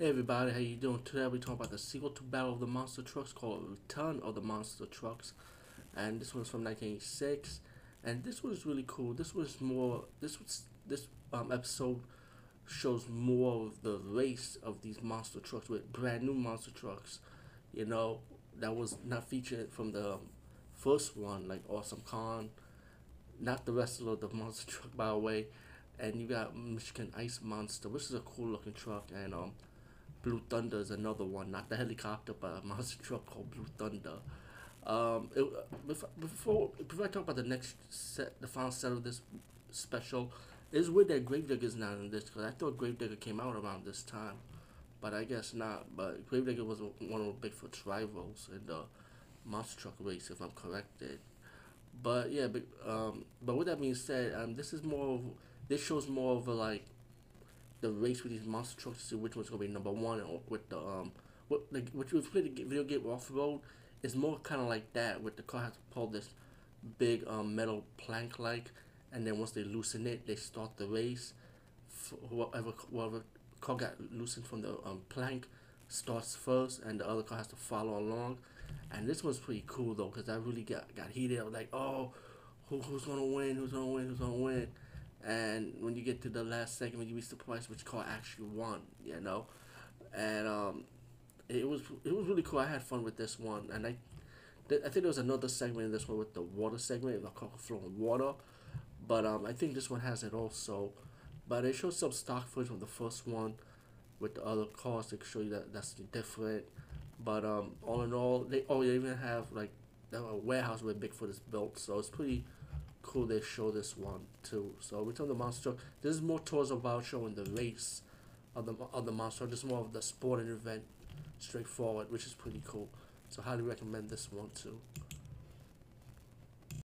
Hey everybody, how you doing? Today we're talking about the sequel to Battle of the Monster Trucks called Return of the Monster Trucks, and this one's from 1986, and this was really cool. This was more. This was this um, episode shows more of the race of these monster trucks with brand new monster trucks. You know that was not featured from the first one, like Awesome Kong, not the rest of the monster truck by the way. And you got Michigan Ice Monster, which is a cool looking truck, and um Blue Thunder is another one, not the helicopter, but a monster truck called Blue Thunder. Um, it, before before I talk about the next set, the final set of this special, it's weird that Gravedigger's not in this because I thought Gravedigger came out around this time, but I guess not. But Gravedigger was one of Bigfoot's rivals in the monster truck race, if I'm corrected. But yeah, but um, but with that being said, um, this is more of this shows more of a like the race with these monster trucks to see which one's gonna be number one with the um what like which was played the video game off road is more kind of like that with the car has to pull this big um metal plank like and then once they loosen it they start the race. Whoever whoever car got loosened from the um plank starts first and the other car has to follow along. And this was pretty cool though because I really got got heated. I was like oh who, who's gonna win? Who's gonna win? Who's gonna win and when you get to the last segment, you be surprised which car actually won. You know, and um, it was it was really cool. I had fun with this one, and I. I think there was another segment in this one with the water segment, the car flowing water, but um, I think this one has it also. But it shows some stock footage from the first one, with the other cars to show you that that's different. But um, all in all, they oh they even have like a warehouse where Bigfoot is built, so it's pretty cool they show this one too. So Return of the Monster Truck. This is more towards about showing the race of the of the monster. This is more of the sporting event, straightforward, which is pretty cool. So highly recommend this one too.